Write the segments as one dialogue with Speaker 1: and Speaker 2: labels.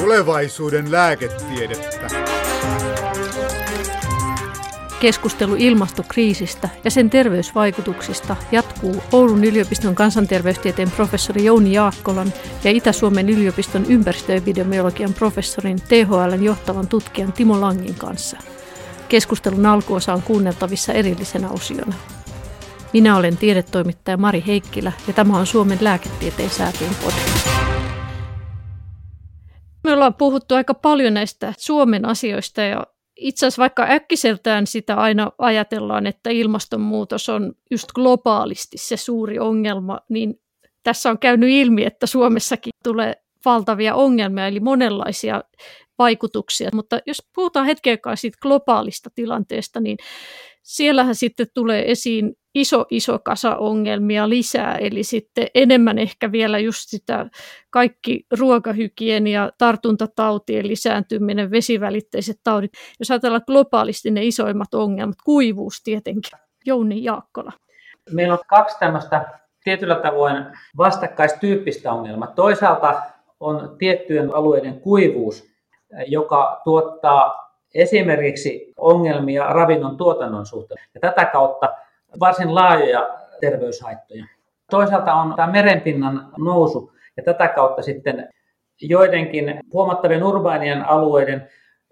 Speaker 1: Tulevaisuuden lääketiedettä.
Speaker 2: Keskustelu ilmastokriisistä ja sen terveysvaikutuksista jatkuu Oulun yliopiston kansanterveystieteen professori Jouni Jaakkolan ja Itä-Suomen yliopiston ympäristöepidemiologian professorin THLn johtavan tutkijan Timo Langin kanssa. Keskustelun alkuosa on kuunneltavissa erillisenä osiona. Minä olen tiedetoimittaja Mari Heikkilä ja tämä on Suomen lääketieteen säätiön podcast. Me ollaan puhuttu aika paljon näistä Suomen asioista ja itse asiassa vaikka äkkiseltään sitä aina ajatellaan, että ilmastonmuutos on just globaalisti se suuri ongelma, niin tässä on käynyt ilmi, että Suomessakin tulee valtavia ongelmia, eli monenlaisia vaikutuksia. Mutta jos puhutaan hetken aikaa siitä globaalista tilanteesta, niin siellähän sitten tulee esiin iso, iso kasa ongelmia lisää, eli sitten enemmän ehkä vielä just sitä kaikki ruokahygienia, tartuntatautien lisääntyminen, vesivälitteiset taudit. Jos ajatellaan globaalisti ne isoimmat ongelmat, kuivuus tietenkin. Jouni Jaakkola.
Speaker 3: Meillä on kaksi tämmöistä tietyllä tavoin vastakkaistyyppistä ongelmaa. Toisaalta on tiettyjen alueiden kuivuus, joka tuottaa esimerkiksi ongelmia ravinnon tuotannon suhteen ja tätä kautta varsin laajoja terveyshaittoja. Toisaalta on tämä merenpinnan nousu ja tätä kautta sitten joidenkin huomattavien urbaanien alueiden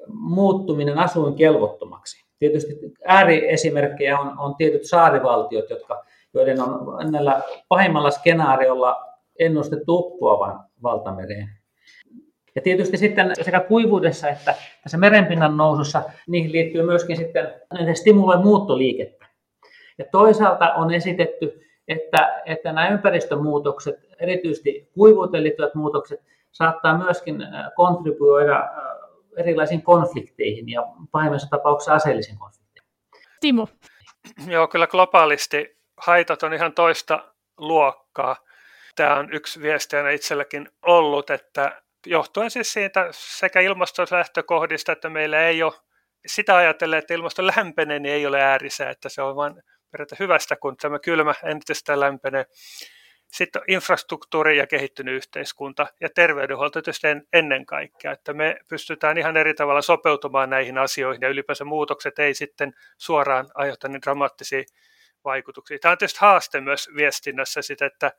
Speaker 3: muuttuminen asuinkelvottomaksi. Tietysti ääriesimerkkejä on, on tietyt saarivaltiot, jotka, joiden on näillä pahimmalla skenaariolla ennustettu uppoavan valtamereen. Ja tietysti sitten sekä kuivuudessa että tässä merenpinnan nousussa niihin liittyy myöskin sitten stimuloi muuttoliikettä. Ja toisaalta on esitetty, että, että nämä ympäristömuutokset, erityisesti kuivuuteen liittyvät muutokset, saattaa myöskin äh, kontribuoida äh, erilaisiin konflikteihin ja pahimmassa tapauksessa aseellisiin konflikteihin.
Speaker 2: Timo.
Speaker 4: Joo, kyllä globaalisti haitat on ihan toista luokkaa. Tämä on yksi viesti itselläkin ollut, että johtuen siis siitä sekä ilmastolähtökohdista, että meillä ei ole sitä ajatellen, että ilmasto lämpenee, niin ei ole äärisää, että se on vain periaatteessa hyvästä, kun tämä kylmä entisestään lämpenee. Sitten infrastruktuuri ja kehittynyt yhteiskunta ja terveydenhuolto tietysti ennen kaikkea, että me pystytään ihan eri tavalla sopeutumaan näihin asioihin ja ylipäänsä muutokset ei sitten suoraan aiheuta niin dramaattisia vaikutuksia. Tämä on tietysti haaste myös viestinnässä että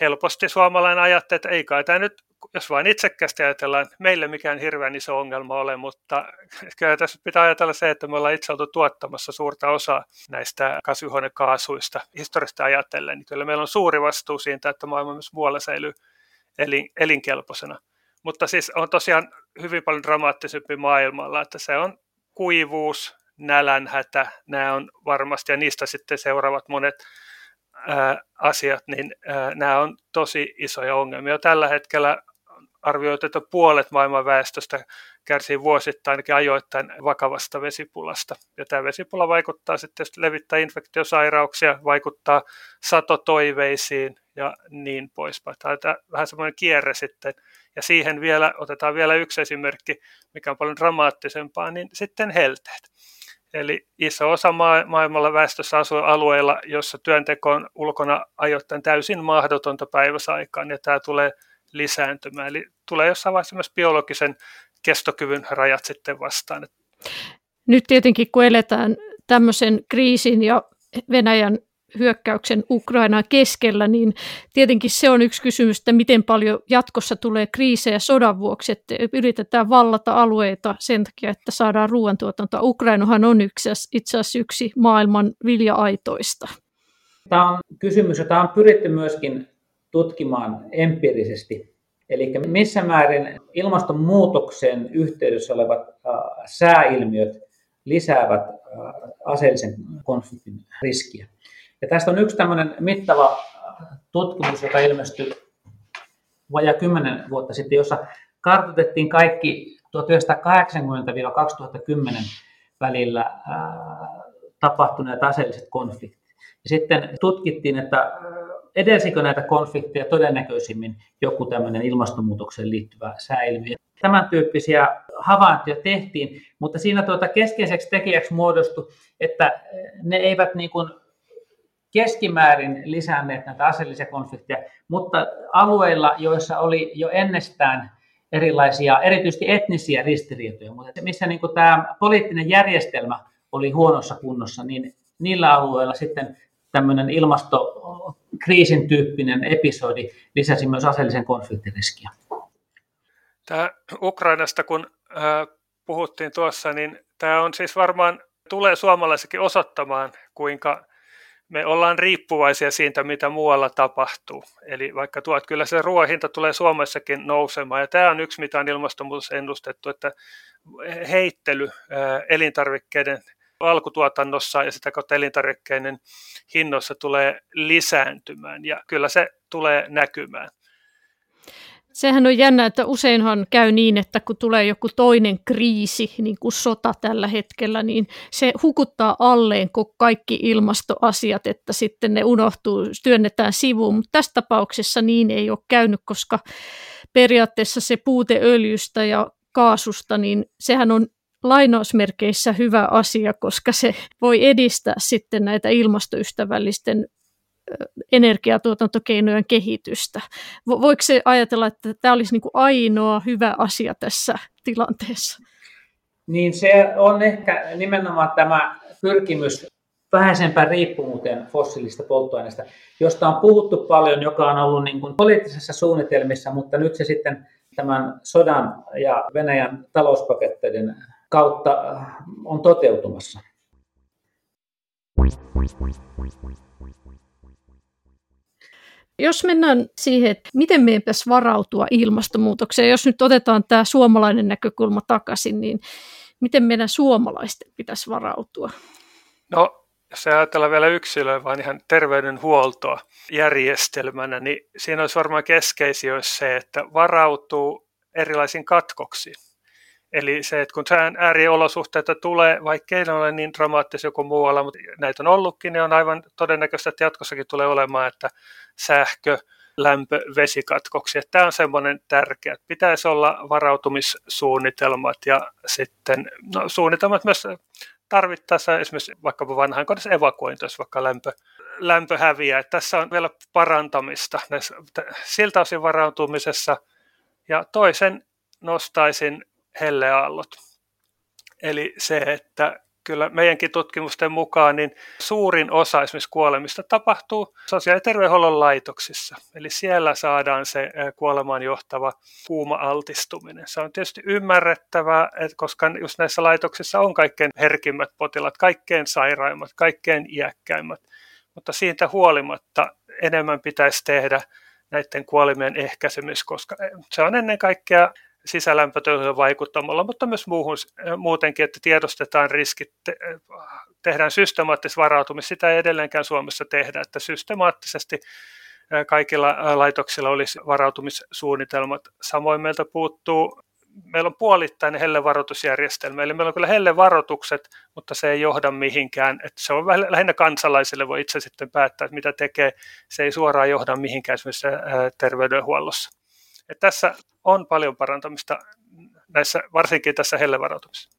Speaker 4: helposti suomalainen ajattelee, että ei kai tämä nyt, jos vain itsekästi ajatellaan, meille mikään hirveän iso ongelma ole, mutta kyllä tässä pitää ajatella se, että me ollaan itse oltu tuottamassa suurta osaa näistä kasvihuonekaasuista historiasta ajatellen, niin kyllä meillä on suuri vastuu siitä, että maailma myös muualla säilyy elin, elinkelpoisena. Mutta siis on tosiaan hyvin paljon dramaattisempi maailmalla, että se on kuivuus, nälänhätä, nämä on varmasti, ja niistä sitten seuraavat monet asiat, niin nämä on tosi isoja ongelmia. Tällä hetkellä arvioitu, että puolet maailman väestöstä kärsii vuosittain ainakin ajoittain vakavasta vesipulasta. Ja tämä vesipula vaikuttaa sitten, levittää infektiosairauksia, vaikuttaa satotoiveisiin ja niin poispäin. Tämä on vähän semmoinen kierre sitten. Ja siihen vielä, otetaan vielä yksi esimerkki, mikä on paljon dramaattisempaa, niin sitten helteet. Eli iso osa maailmalla väestössä asuu alueilla, jossa työnteko on ulkona ajoittain täysin mahdotonta päiväsaikaan, ja tämä tulee lisääntymään. Eli tulee jossain vaiheessa myös biologisen kestokyvyn rajat sitten vastaan.
Speaker 2: Nyt tietenkin kun eletään tämmöisen kriisin ja Venäjän hyökkäyksen Ukrainaa keskellä, niin tietenkin se on yksi kysymys, että miten paljon jatkossa tulee kriisejä sodan vuoksi, että yritetään vallata alueita sen takia, että saadaan ruoantuotantoa. Ukrainahan on yksi, itse asiassa yksi maailman vilja-aitoista.
Speaker 3: Tämä on kysymys, jota on pyritty myöskin tutkimaan empiirisesti. Eli missä määrin ilmastonmuutoksen yhteydessä olevat sääilmiöt lisäävät aseellisen konfliktin riskiä. Ja tästä on yksi tämmöinen mittava tutkimus, joka ilmestyi vajaa 10 vuotta sitten, jossa kartoitettiin kaikki 1980-2010 välillä tapahtuneet aseelliset konfliktit. Ja sitten tutkittiin, että edelsikö näitä konflikteja todennäköisimmin joku tämmöinen ilmastonmuutokseen liittyvä sääilmiö. Tämän tyyppisiä havaintoja tehtiin, mutta siinä tuota keskeiseksi tekijäksi muodostui, että ne eivät niin kuin keskimäärin lisänneet näitä aseellisia konflikteja, mutta alueilla, joissa oli jo ennestään erilaisia, erityisesti etnisiä ristiriitoja, mutta missä niin tämä poliittinen järjestelmä oli huonossa kunnossa, niin niillä alueilla sitten tämmöinen ilmastokriisin tyyppinen episodi lisäsi myös aseellisen konfliktiriskiä.
Speaker 4: Tämä Ukrainasta, kun puhuttiin tuossa, niin tämä on siis varmaan, tulee suomalaisikin osoittamaan, kuinka me ollaan riippuvaisia siitä, mitä muualla tapahtuu. Eli vaikka tuot, kyllä se ruoahinta tulee Suomessakin nousemaan, ja tämä on yksi, mitä on ilmastonmuutos ennustettu, että heittely elintarvikkeiden alkutuotannossa ja sitä kautta elintarvikkeiden hinnoissa tulee lisääntymään, ja kyllä se tulee näkymään
Speaker 2: sehän on jännä, että useinhan käy niin, että kun tulee joku toinen kriisi, niin kuin sota tällä hetkellä, niin se hukuttaa alleen kaikki ilmastoasiat, että sitten ne unohtuu, työnnetään sivuun. Mutta tässä tapauksessa niin ei ole käynyt, koska periaatteessa se puute öljystä ja kaasusta, niin sehän on lainausmerkeissä hyvä asia, koska se voi edistää sitten näitä ilmastoystävällisten energiatuotantokeinojen kehitystä. Voiko se ajatella, että tämä olisi niin kuin ainoa hyvä asia tässä tilanteessa?
Speaker 3: Niin se on ehkä nimenomaan tämä pyrkimys vähäisempään riippumuuteen fossiilista polttoaineista, josta on puhuttu paljon, joka on ollut niin kuin poliittisessa suunnitelmissa, mutta nyt se sitten tämän sodan ja Venäjän talouspaketteiden kautta on toteutumassa.
Speaker 2: Jos mennään siihen, että miten meidän pitäisi varautua ilmastonmuutokseen, jos nyt otetaan tämä suomalainen näkökulma takaisin, niin miten meidän suomalaisten pitäisi varautua?
Speaker 4: No, jos ajatellaan vielä yksilöä, vaan ihan terveydenhuoltoa järjestelmänä, niin siinä olisi varmaan keskeisiä olisi se, että varautuu erilaisiin katkoksiin. Eli se, että kun sään ääriolosuhteita tulee, vaikka ei ole niin dramaattisia kuin muualla, mutta näitä on ollutkin, niin on aivan todennäköistä, että jatkossakin tulee olemaan, että sähkö, lämpö, vesikatkoksia. Tämä on semmoinen tärkeä, että pitäisi olla varautumissuunnitelmat ja sitten no, suunnitelmat myös tarvittaessa esimerkiksi vaikkapa vanhaan kodissa evakuointi, jos vaikka lämpö, lämpö häviää. Että tässä on vielä parantamista näissä, siltä osin varautumisessa. Ja toisen nostaisin helleaallot. Eli se, että kyllä meidänkin tutkimusten mukaan niin suurin osa esimerkiksi kuolemista tapahtuu sosiaali- ja terveydenhuollon laitoksissa. Eli siellä saadaan se kuolemaan johtava kuuma-altistuminen. Se on tietysti ymmärrettävää, että koska just näissä laitoksissa on kaikkein herkimmät potilaat, kaikkein sairaimmat, kaikkein iäkkäimmät. Mutta siitä huolimatta enemmän pitäisi tehdä näiden kuolemien ehkäisemistä, koska se on ennen kaikkea sisälämpötöihin vaikuttamalla, mutta myös muuhun, muutenkin, että tiedostetaan riskit, te, tehdään systemaattista varautumista. Sitä ei edelleenkään Suomessa tehdä, että systemaattisesti kaikilla laitoksilla olisi varautumissuunnitelmat. Samoin meiltä puuttuu, meillä on puolittainen hellevaroitusjärjestelmä, eli meillä on kyllä hellevaroitukset, mutta se ei johda mihinkään. Että se on lähinnä kansalaisille, voi itse sitten päättää, mitä tekee. Se ei suoraan johda mihinkään esimerkiksi terveydenhuollossa. Että tässä on paljon parantamista näissä, varsinkin tässä hellevarautumisessa.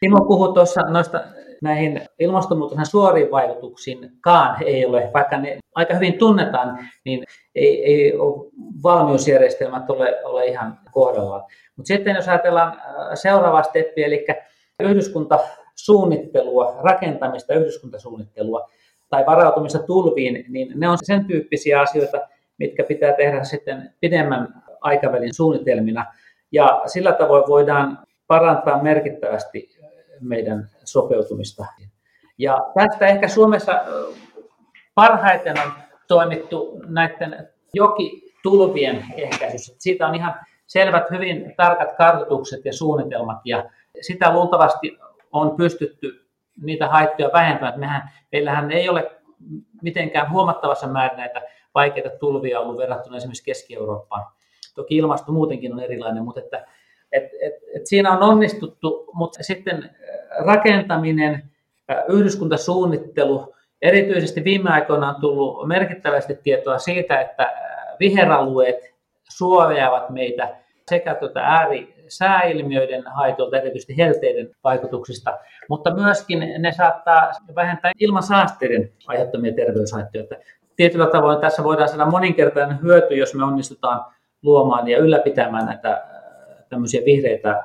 Speaker 3: Timo puhui tuossa noista näihin ilmastonmuutoksen suoriin vaikutuksiinkaan ei ole, vaikka ne aika hyvin tunnetaan, niin ei, ei ole valmiusjärjestelmät ole, ole ihan kohdallaan. Mutta sitten jos ajatellaan äh, seuraavaa steppiä, eli yhdyskuntasuunnittelua, rakentamista yhdyskuntasuunnittelua tai varautumista tulviin, niin ne on sen tyyppisiä asioita, mitkä pitää tehdä sitten pidemmän aikavälin suunnitelmina. Ja sillä tavoin voidaan parantaa merkittävästi meidän sopeutumista. Ja tästä ehkä Suomessa parhaiten on toimittu näiden jokitulvien ehkäisyssä. Siitä on ihan selvät, hyvin tarkat kartoitukset ja suunnitelmat, ja sitä luultavasti on pystytty niitä haittoja vähentämään. Mehän, meillähän ei ole mitenkään huomattavassa määrin näitä vaikeita tulvia ollut verrattuna esimerkiksi Keski-Eurooppaan. Toki ilmasto muutenkin on erilainen, mutta että, et, et, et siinä on onnistuttu, mutta sitten äh, rakentaminen, äh, yhdyskuntasuunnittelu, erityisesti viime aikoina on tullut merkittävästi tietoa siitä, että äh, viheralueet suojaavat meitä sekä tuota äärisääilmiöiden haitoilta, erityisesti helteiden vaikutuksista, mutta myöskin ne saattaa vähentää ilmansaasteiden aiheuttamia terveyshaittoja. Tietyllä tavoin tässä voidaan saada moninkertainen hyöty, jos me onnistutaan luomaan ja ylläpitämään näitä tämmöisiä vihreitä,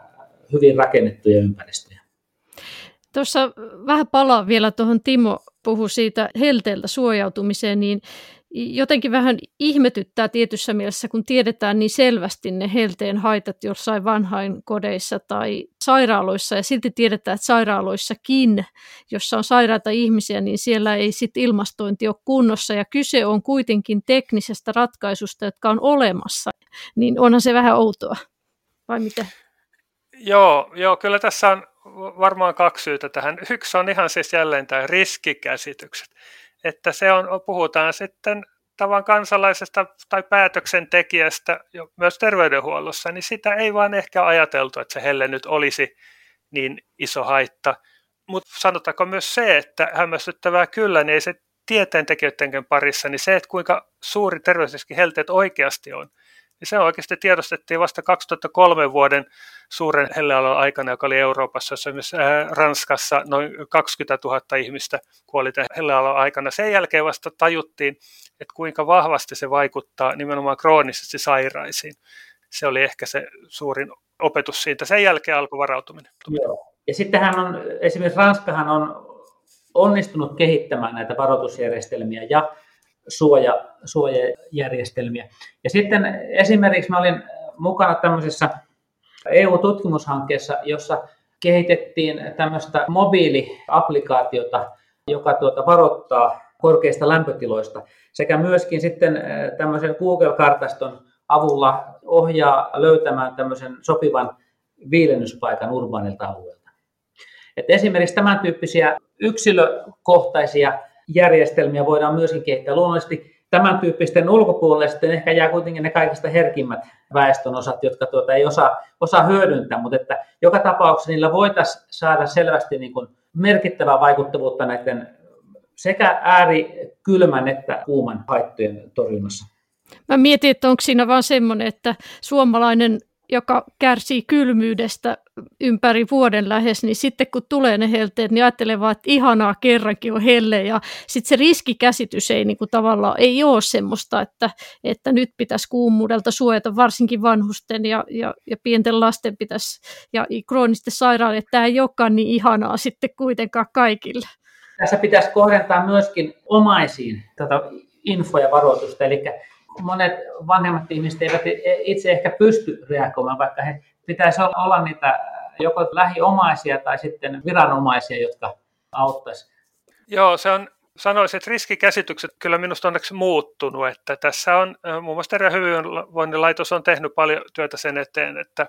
Speaker 3: hyvin rakennettuja ympäristöjä.
Speaker 2: Tuossa vähän palaa vielä tuohon Timo puhu siitä helteeltä suojautumiseen, niin jotenkin vähän ihmetyttää tietyssä mielessä, kun tiedetään niin selvästi ne helteen haitat jossain vanhainkodeissa tai sairaaloissa, ja silti tiedetään, että sairaaloissakin, jossa on sairaita ihmisiä, niin siellä ei sit ilmastointi ole kunnossa, ja kyse on kuitenkin teknisestä ratkaisusta, jotka on olemassa, niin onhan se vähän outoa, vai miten?
Speaker 4: Joo, joo, kyllä tässä on varmaan kaksi syytä tähän. Yksi on ihan siis jälleen tämä riskikäsitykset että se on, puhutaan sitten tavan kansalaisesta tai päätöksentekijästä myös terveydenhuollossa, niin sitä ei vaan ehkä ajateltu, että se helle nyt olisi niin iso haitta. Mutta sanotaanko myös se, että hämmästyttävää kyllä, niin ei se tieteentekijöiden parissa, niin se, että kuinka suuri terveysriski helteet oikeasti on, niin se oikeasti tiedostettiin vasta 2003 vuoden suuren hellealan aikana, joka oli Euroopassa, jossa myös Ranskassa noin 20 000 ihmistä kuoli hellealan aikana. Sen jälkeen vasta tajuttiin, että kuinka vahvasti se vaikuttaa nimenomaan kroonisesti sairaisiin. Se oli ehkä se suurin opetus siitä. Sen jälkeen alkoi varautuminen.
Speaker 3: Joo. Ja sittenhän on, esimerkiksi Ranskahan on onnistunut kehittämään näitä varoitusjärjestelmiä ja suoja, suojajärjestelmiä. Ja sitten esimerkiksi mä olin mukana tämmöisessä EU-tutkimushankkeessa, jossa kehitettiin tämmöistä mobiiliaplikaatiota, joka tuota varoittaa korkeista lämpötiloista, sekä myöskin sitten tämmöisen Google-kartaston avulla ohjaa löytämään tämmöisen sopivan viilennyspaikan urbaanilta alueelta. Et esimerkiksi tämän tyyppisiä yksilökohtaisia järjestelmiä voidaan myöskin kehittää. Luonnollisesti tämän tyyppisten ulkopuolelle sitten ehkä jää kuitenkin ne kaikista herkimmät väestönosat, jotka tuota ei osaa, osaa hyödyntää, mutta että joka tapauksessa niillä voitaisiin saada selvästi niin kuin merkittävää vaikuttavuutta näiden sekä äärikylmän että kuuman haittojen torjunnassa.
Speaker 2: Mä mietin, että onko siinä vaan semmoinen, että suomalainen joka kärsii kylmyydestä ympäri vuoden lähes, niin sitten kun tulee ne helteet, niin ajattelee vaan, että ihanaa kerrankin on helle. Ja sitten se riskikäsitys ei niin kuin tavallaan ei ole semmoista, että, että nyt pitäisi kuumuudelta suojata. Varsinkin vanhusten ja, ja, ja pienten lasten pitäisi ja kroonisten sairaille, tämä ei olekaan niin ihanaa sitten kuitenkaan kaikille.
Speaker 3: Tässä pitäisi kohdentaa myöskin omaisiin tätä info- ja varoitusta, eli monet vanhemmat ihmiset eivät itse ehkä pysty reagoimaan, vaikka he pitäisi olla niitä joko lähiomaisia tai sitten viranomaisia, jotka auttaisivat.
Speaker 4: Joo, se on, sanoisin, että riskikäsitykset kyllä minusta onneksi muuttunut, että tässä on muun muassa Terve hyvinvoinnin laitos on tehnyt paljon työtä sen eteen, että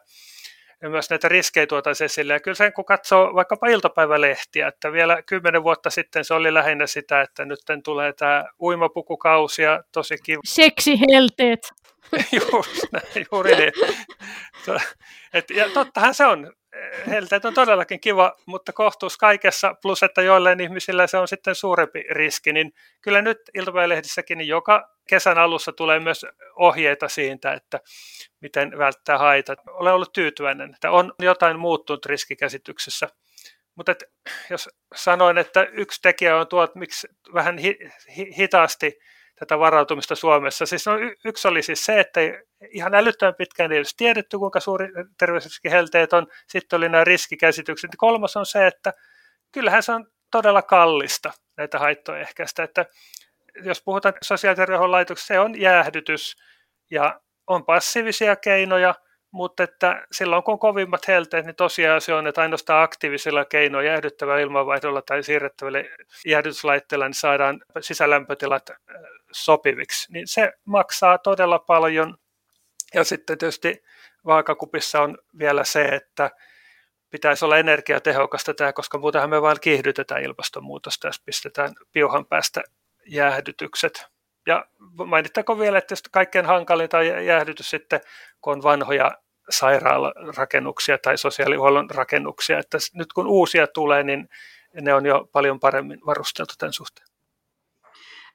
Speaker 4: ja myös näitä riskejä tuotaisiin esille. Ja kyllä sen, kun katsoo vaikkapa iltapäivälehtiä, että vielä kymmenen vuotta sitten se oli lähinnä sitä, että nyt tulee tämä uimapukukausi ja tosi kiva.
Speaker 2: Seksihelteet.
Speaker 4: Just näin, juuri niin. Et, ja tottahan se on. Helteet on todellakin kiva, mutta kohtuus kaikessa, plus että joillain ihmisillä se on sitten suurempi riski, niin kyllä nyt iltapäivälehdissäkin niin joka kesän alussa tulee myös ohjeita siitä, että miten välttää haitat. Olen ollut tyytyväinen, että on jotain muuttunut riskikäsityksessä. Mutta jos sanoin, että yksi tekijä on tuo, että miksi vähän hi, hi, hitaasti tätä varautumista Suomessa. Siis no, yksi oli siis se, että ihan älyttömän pitkään ei olisi tiedetty, kuinka suuri terveysriskihelteet on. Sitten oli nämä riskikäsitykset. Kolmas on se, että kyllähän se on todella kallista näitä haittoja ehkäistä. Että jos puhutaan sosiaali- laitoksessa, se on jäähdytys ja on passiivisia keinoja, mutta että silloin kun on kovimmat helteet, niin tosiaan se on, että ainoastaan aktiivisilla keinoilla jäähdyttävällä ilmanvaihdolla tai siirrettävällä jäähdytyslaitteella niin saadaan sisälämpötilat sopiviksi. Niin se maksaa todella paljon. Ja sitten tietysti vaakakupissa on vielä se, että pitäisi olla energiatehokasta tämä, koska muutenhan me vain kiihdytetään ilmastonmuutosta, jos pistetään piuhan päästä jäähdytykset. Ja mainittako vielä, että kaikkein hankalinta jäähdytys sitten, kun on vanhoja sairaalarakennuksia tai sosiaalihuollon rakennuksia, että nyt kun uusia tulee, niin ne on jo paljon paremmin varusteltu tämän suhteen.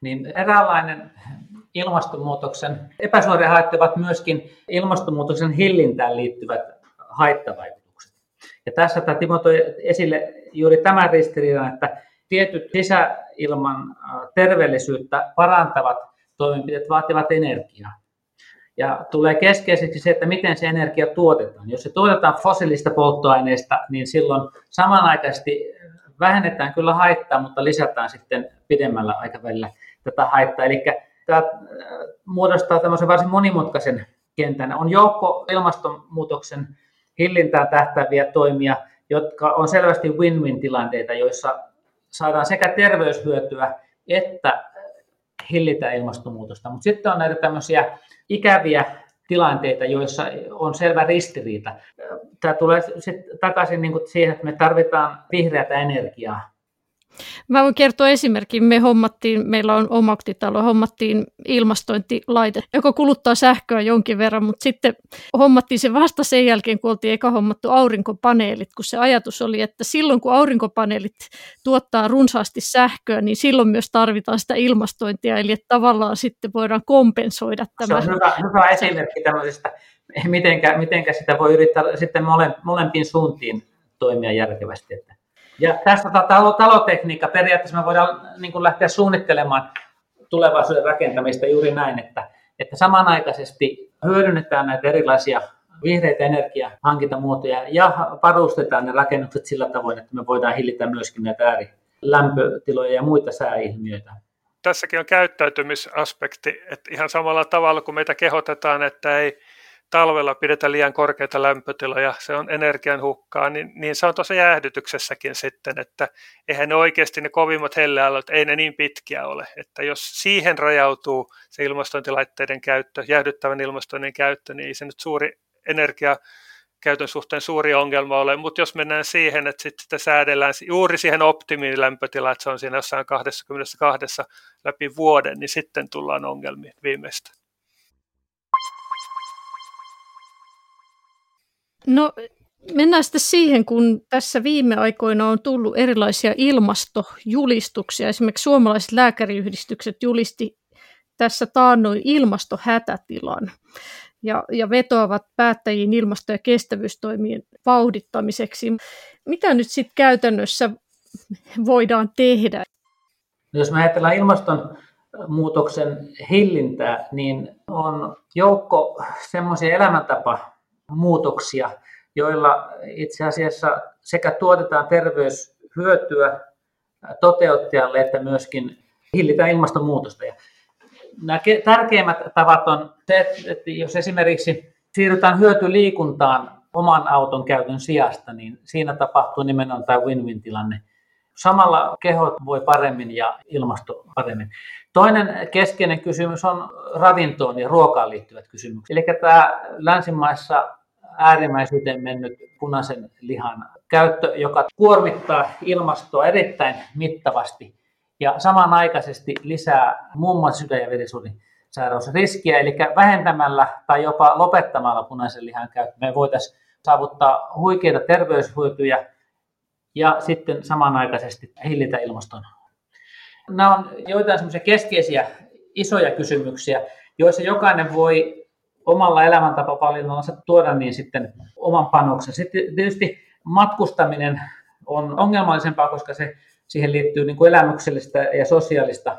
Speaker 3: Niin eräänlainen ilmastonmuutoksen epäsuoria haittavat myöskin ilmastonmuutoksen hillintään liittyvät haittavaikutukset. Ja tässä tämä Timo toi esille juuri tämän ristiriidan, että tietyt sisäilman terveellisyyttä parantavat toimenpiteet vaativat energiaa. Ja tulee keskeiseksi se, että miten se energia tuotetaan. Jos se tuotetaan fossiilista polttoaineista, niin silloin samanaikaisesti vähennetään kyllä haittaa, mutta lisätään sitten pidemmällä aikavälillä tätä haittaa. Eli tämä muodostaa tämmöisen varsin monimutkaisen kentän. On joukko ilmastonmuutoksen hillintään tähtäviä toimia, jotka on selvästi win-win tilanteita, joissa saadaan sekä terveyshyötyä että hillitään ilmastonmuutosta. Mutta sitten on näitä tämmöisiä ikäviä tilanteita, joissa on selvä ristiriita. Tämä tulee sitten takaisin niin siihen, että me tarvitaan vihreätä energiaa
Speaker 2: Mä voin kertoa esimerkin. Me hommattiin, meillä on omaktitalo, hommattiin ilmastointilaite, joka kuluttaa sähköä jonkin verran, mutta sitten hommattiin se vasta sen jälkeen, kun oltiin eka hommattu aurinkopaneelit, kun se ajatus oli, että silloin kun aurinkopaneelit tuottaa runsaasti sähköä, niin silloin myös tarvitaan sitä ilmastointia, eli että tavallaan sitten voidaan kompensoida tämä.
Speaker 3: Se on hyvä, hyvä esimerkki tämmöisestä, mitenkä, mitenkä sitä voi yrittää sitten mole, molempiin suuntiin toimia järkevästi. Että ja tässä tota, talo, talotekniikka, periaatteessa me voidaan niin kuin lähteä suunnittelemaan tulevaisuuden rakentamista juuri näin, että, että samanaikaisesti hyödynnetään näitä erilaisia vihreitä energiahankintamuotoja ja varustetaan ne rakennukset sillä tavoin, että me voidaan hillitä myöskin näitä äärilämpötiloja ja muita sääilmiöitä.
Speaker 4: Tässäkin on käyttäytymisaspekti, että ihan samalla tavalla kuin meitä kehotetaan, että ei talvella pidetään liian korkeita lämpötiloja, se on energian hukkaa, niin, niin se on tuossa jäähdytyksessäkin sitten, että eihän ne oikeasti ne kovimmat hellealat, ei ne niin pitkiä ole, että jos siihen rajautuu se ilmastointilaitteiden käyttö, jäähdyttävän ilmastoinnin käyttö, niin ei se nyt suuri energia käytön suhteen suuri ongelma ole, mutta jos mennään siihen, että sitten sitä säädellään juuri siihen optimiin lämpötilaan, että se on siinä jossain 22 läpi vuoden, niin sitten tullaan ongelmiin viimeistä.
Speaker 2: No mennään sitten siihen, kun tässä viime aikoina on tullut erilaisia ilmastojulistuksia. Esimerkiksi suomalaiset lääkäriyhdistykset julisti tässä taannoin ilmastohätätilan ja, ja vetoavat päättäjiin ilmasto- ja kestävyystoimien vauhdittamiseksi. Mitä nyt sitten käytännössä voidaan tehdä?
Speaker 3: No jos me ajatellaan ilmastonmuutoksen hillintää, niin on joukko semmoisia elämäntapa muutoksia, joilla itse asiassa sekä tuotetaan terveyshyötyä toteuttajalle että myöskin hillitään ilmastonmuutosta. Ja nämä tärkeimmät tavat on se, että jos esimerkiksi siirrytään hyötyliikuntaan oman auton käytön sijasta, niin siinä tapahtuu nimenomaan tämä win-win-tilanne. Samalla kehot voi paremmin ja ilmasto paremmin. Toinen keskeinen kysymys on ravintoon ja ruokaan liittyvät kysymykset. Eli tämä länsimaissa äärimmäisyyteen mennyt punaisen lihan käyttö, joka kuormittaa ilmastoa erittäin mittavasti ja samanaikaisesti lisää muun muassa sydän- ja verisuonisairausriskiä. Eli vähentämällä tai jopa lopettamalla punaisen lihan käyttö me voitaisiin saavuttaa huikeita terveyshyötyjä ja sitten samanaikaisesti hillitä ilmaston Nämä on joitain semmoisia keskeisiä isoja kysymyksiä, joissa jokainen voi omalla elämäntapavalinnallansa tuoda niin sitten oman panoksen. Sitten tietysti matkustaminen on ongelmallisempaa, koska se, siihen liittyy niin kuin elämyksellistä ja sosiaalista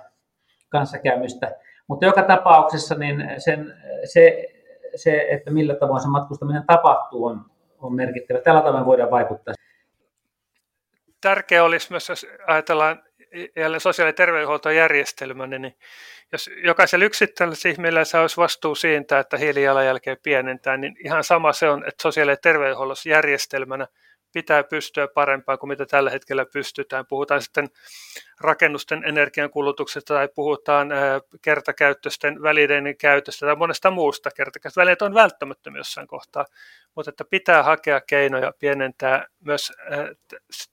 Speaker 3: kanssakäymistä. Mutta joka tapauksessa niin sen, se, se, että millä tavoin se matkustaminen tapahtuu, on, on merkittävä. Tällä tavoin voidaan vaikuttaa.
Speaker 4: Tärkeää olisi myös, jos ajatellaan jälleen sosiaali- ja terveydenhuoltojärjestelmän, niin jos jokaisella yksittäisellä ihmisellä olisi vastuu siitä, että hiilijalanjälkeä pienentää, niin ihan sama se on, että sosiaali- ja terveydenhuollossa järjestelmänä pitää pystyä parempaan kuin mitä tällä hetkellä pystytään. Puhutaan sitten rakennusten energiankulutuksesta tai puhutaan kertakäyttöisten välineiden käytöstä tai monesta muusta. Kertakäyttöiset välineet on välttämättömiä jossain kohtaa, mutta että pitää hakea keinoja pienentää myös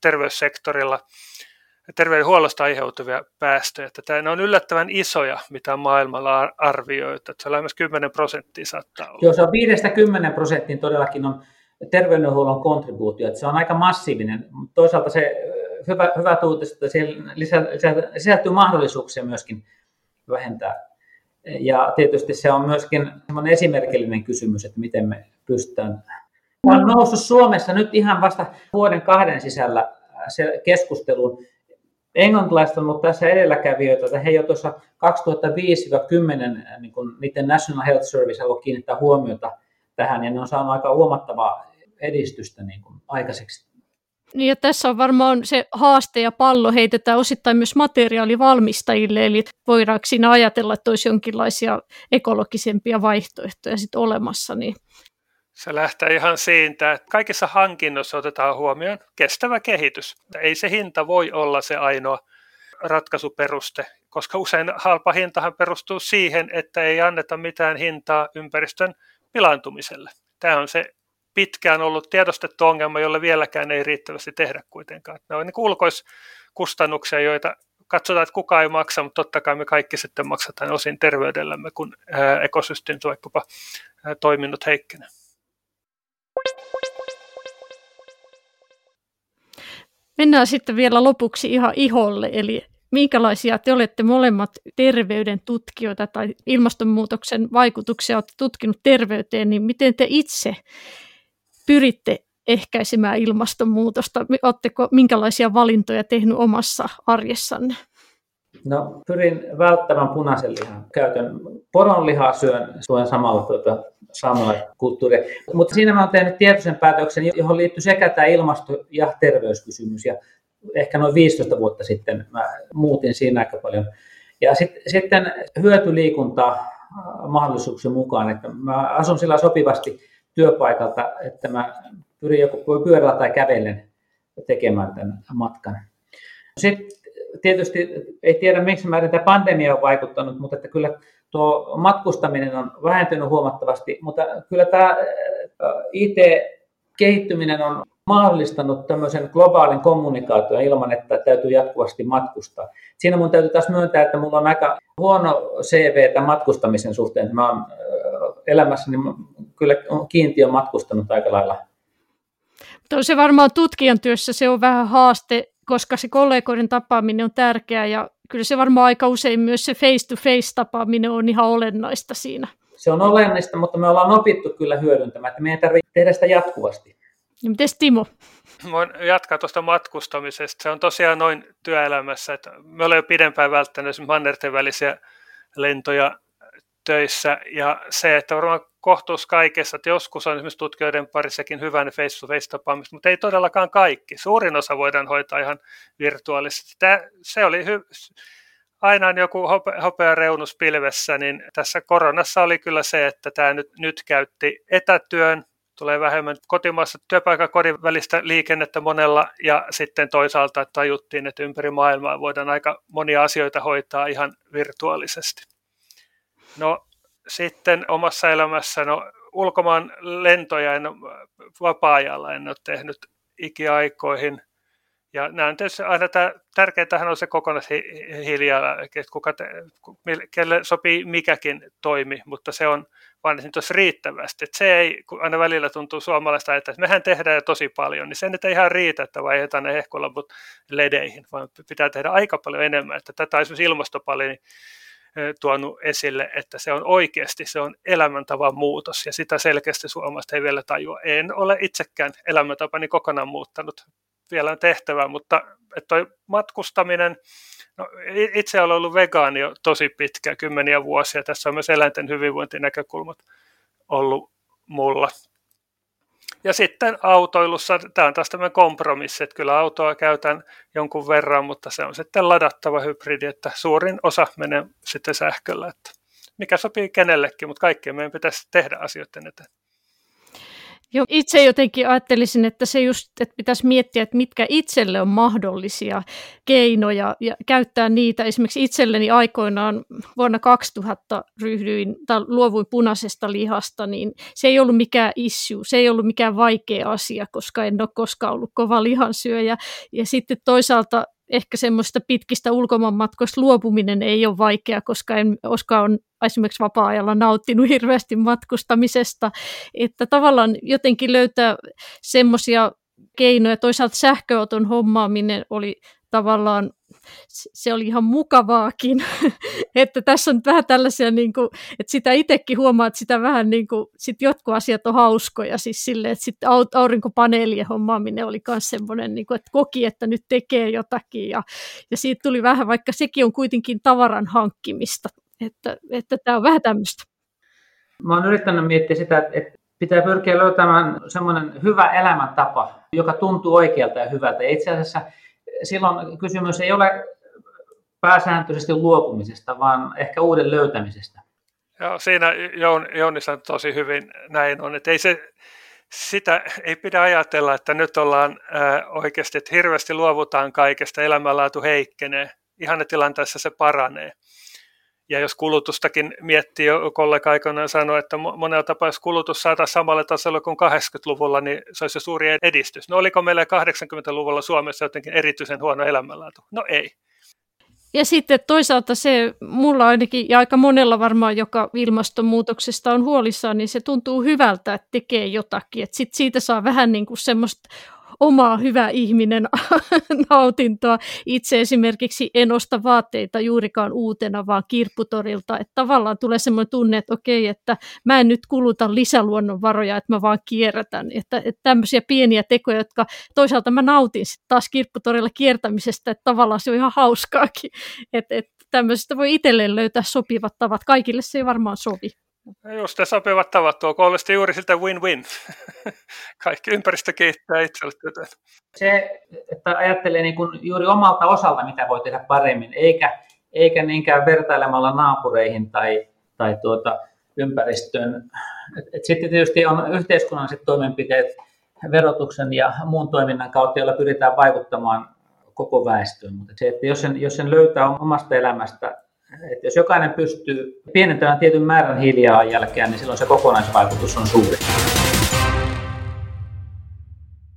Speaker 4: terveyssektorilla terveydenhuollosta aiheutuvia päästöjä. Että ne on yllättävän isoja, mitä maailmalla arvioitu. Että se on lähes 10 prosenttia saattaa olla.
Speaker 3: Joo, se on 5-10 prosenttiin todellakin on terveydenhuollon kontribuutio. Että se on aika massiivinen. Toisaalta se hyvä, hyvä uutista, että siellä sisältyy mahdollisuuksia myöskin vähentää. Ja tietysti se on myöskin esimerkillinen kysymys, että miten me pystytään. On noussut Suomessa nyt ihan vasta vuoden kahden sisällä se keskusteluun englantilaiset on ollut tässä edelläkävijöitä, että he jo tuossa 2005-2010 niin kun niiden National Health Service haluaa kiinnittää huomiota tähän, ja ne on saanut aika huomattavaa edistystä niin kuin aikaiseksi.
Speaker 2: Niin ja tässä on varmaan se haaste ja pallo heitetään osittain myös materiaalivalmistajille, eli voidaanko siinä ajatella, että olisi jonkinlaisia ekologisempia vaihtoehtoja sitten olemassa. Niin.
Speaker 4: Se lähtee ihan siitä, että kaikissa hankinnoissa otetaan huomioon kestävä kehitys. Ei se hinta voi olla se ainoa ratkaisuperuste, koska usein halpa hintahan perustuu siihen, että ei anneta mitään hintaa ympäristön pilaantumiselle. Tämä on se pitkään ollut tiedostettu ongelma, jolle vieläkään ei riittävästi tehdä kuitenkaan. Ne on niin ulkoiskustannuksia, joita katsotaan, että kukaan ei maksa, mutta totta kai me kaikki sitten maksataan osin terveydellämme, kun ekosysteemit vaikkapa toiminnot heikkenee.
Speaker 2: Mennään sitten vielä lopuksi ihan iholle, eli minkälaisia te olette molemmat terveyden tutkijoita tai ilmastonmuutoksen vaikutuksia olette tutkinut terveyteen, niin miten te itse pyritte ehkäisemään ilmastonmuutosta? Oletteko minkälaisia valintoja tehnyt omassa arjessanne?
Speaker 3: No, pyrin välttämään punaisen lihan käytön. Poronlihaa syön, syön samalla tuota, kulttuuria. Mutta siinä mä oon tehnyt tietoisen päätöksen, johon liittyy sekä tämä ilmasto- ja terveyskysymys. Ja ehkä noin 15 vuotta sitten mä muutin siinä aika paljon. Ja sit, sitten hyötyliikunta äh, mahdollisuuksien mukaan, että mä asun sillä sopivasti työpaikalta, että mä pyrin joko pyörällä tai kävellen tekemään tämän matkan. Sitten tietysti ei tiedä, miksi määrin tämä pandemia on vaikuttanut, mutta että kyllä tuo matkustaminen on vähentynyt huomattavasti, mutta kyllä tämä äh, IT-kehittyminen on mahdollistanut tämmöisen globaalin kommunikaation ilman, että täytyy jatkuvasti matkustaa. Siinä mun täytyy taas myöntää, että mulla on aika huono CV matkustamisen suhteen. Mä oon äh, elämässäni kyllä kiintiö matkustanut aika lailla.
Speaker 2: Mutta se varmaan tutkijan työssä se on vähän haaste, koska se kollegoiden tapaaminen on tärkeää ja kyllä se varmaan aika usein myös se face-to-face tapaaminen on ihan olennaista siinä.
Speaker 3: Se on olennaista, mutta me ollaan opittu kyllä hyödyntämään, että meidän tarvitsee tehdä sitä jatkuvasti.
Speaker 2: Ja miten Timo?
Speaker 4: Voin jatkaa tuosta matkustamisesta. Se on tosiaan noin työelämässä, että me olemme jo pidempään välttäneet mannerten välisiä lentoja töissä ja se, että varmaan kohtuus kaikessa, että joskus on esimerkiksi tutkijoiden parissakin hyvä face-to-face tapaamista, mutta ei todellakaan kaikki. Suurin osa voidaan hoitaa ihan virtuaalisesti. Tämä, se oli hy- aina on joku hope, hopea reunus pilvessä, niin tässä koronassa oli kyllä se, että tämä nyt, nyt käytti etätyön, tulee vähemmän kotimaassa työpaikan kodin välistä liikennettä monella ja sitten toisaalta tajuttiin, että ympäri maailmaa voidaan aika monia asioita hoitaa ihan virtuaalisesti. No sitten omassa elämässä, no ulkomaan lentoja en vapaa-ajalla en ole tehnyt ikiaikoihin. Ja näen tietysti aina tämä, tärkeintähän on se kokonaishiilijalanjälki, että kuka te, kelle sopii mikäkin toimi, mutta se on vaan niin tuossa riittävästi. Että se ei, kun aina välillä tuntuu suomalaista, että mehän tehdään jo tosi paljon, niin se nyt ei ihan riitä, että vaihdetaan ne hehkulamput ledeihin, vaan pitää tehdä aika paljon enemmän. Että tätä esimerkiksi ilmastopaneeli tuonut esille, että se on oikeasti se on elämäntavan muutos ja sitä selkeästi suomalaiset ei vielä tajua. En ole itsekään elämäntapani kokonaan muuttanut, vielä on tehtävä, mutta toi matkustaminen, no, itse olen ollut vegaani jo tosi pitkä, kymmeniä vuosia, tässä on myös eläinten hyvinvointinäkökulmat ollut mulla ja sitten autoilussa, tämä on taas tämmöinen kompromissi, että kyllä autoa käytän jonkun verran, mutta se on sitten ladattava hybridi, että suurin osa menee sitten sähköllä, että mikä sopii kenellekin, mutta kaikkien meidän pitäisi tehdä asioiden eteen.
Speaker 2: Joo, itse jotenkin ajattelisin, että se just, että pitäisi miettiä, että mitkä itselle on mahdollisia keinoja ja käyttää niitä. Esimerkiksi itselleni aikoinaan vuonna 2000 ryhdyin tai luovuin punaisesta lihasta, niin se ei ollut mikään issue, se ei ollut mikään vaikea asia, koska en ole koskaan ollut kova lihansyöjä. Ja sitten toisaalta ehkä semmoista pitkistä ulkomaanmatkoista luopuminen ei ole vaikea, koska en koskaan esimerkiksi vapaa-ajalla nauttinut hirveästi matkustamisesta, että tavallaan jotenkin löytää semmoisia keinoja. Toisaalta sähköauton hommaaminen oli tavallaan se oli ihan mukavaakin, että tässä on vähän tällaisia, niin kuin, että sitä itsekin huomaa, että sitä vähän niin kuin, sit jotkut asiat on hauskoja, siis sille, että sitten aurinkopaneelien hommaaminen oli myös semmoinen, niin kuin, että koki, että nyt tekee jotakin ja, ja siitä tuli vähän, vaikka sekin on kuitenkin tavaran hankkimista, että, että tämä on vähän tämmöistä.
Speaker 3: Mä oon yrittänyt miettiä sitä, että pitää pyrkiä löytämään semmoinen hyvä elämäntapa, joka tuntuu oikealta ja hyvältä. Ja itse asiassa silloin kysymys ei ole pääsääntöisesti luopumisesta, vaan ehkä uuden löytämisestä.
Speaker 4: Joo, siinä Jouni sanoi tosi hyvin näin on, että ei se, sitä ei pidä ajatella, että nyt ollaan äh, oikeasti, että hirveästi luovutaan kaikesta, elämänlaatu heikkenee. Ihannetilanteessa se paranee. Ja jos kulutustakin miettii, kollega aikoinaan sanoi, että monella tapaa, jos kulutus saadaan samalle tasolle kuin 80-luvulla, niin se olisi suuri edistys. No oliko meillä 80-luvulla Suomessa jotenkin erityisen huono elämänlaatu? No ei.
Speaker 2: Ja sitten toisaalta se, mulla ainakin ja aika monella varmaan, joka ilmastonmuutoksesta on huolissaan, niin se tuntuu hyvältä, että tekee jotakin. Että sit siitä saa vähän niin kuin semmoista omaa hyvä ihminen nautintoa. Itse esimerkiksi en osta vaatteita juurikaan uutena, vaan kirpputorilta. Että tavallaan tulee semmoinen tunne, että okei, että mä en nyt kuluta lisäluonnonvaroja, että mä vaan kierrätän. Että, että tämmöisiä pieniä tekoja, jotka toisaalta mä nautin sitten taas kirpputorilla kiertämisestä, että tavallaan se on ihan hauskaakin. Että, että tämmöisestä voi itselleen löytää sopivat tavat. Kaikille se ei varmaan sovi.
Speaker 4: Just ne sopivat tavat, tuo kuulosti juuri siltä win-win. Kaikki ympäristö kiittää itselle
Speaker 3: Se, että ajattelee niin kuin juuri omalta osalta, mitä voi tehdä paremmin, eikä, eikä niinkään vertailemalla naapureihin tai, tai tuota, ympäristöön. Et, et sitten tietysti on yhteiskunnalliset toimenpiteet verotuksen ja muun toiminnan kautta, joilla pyritään vaikuttamaan koko väestöön. Mutta se, että jos sen, jos sen löytää omasta elämästä että jos jokainen pystyy pienentämään tietyn määrän hiilijalanjälkeä, niin silloin se kokonaisvaikutus on suuri.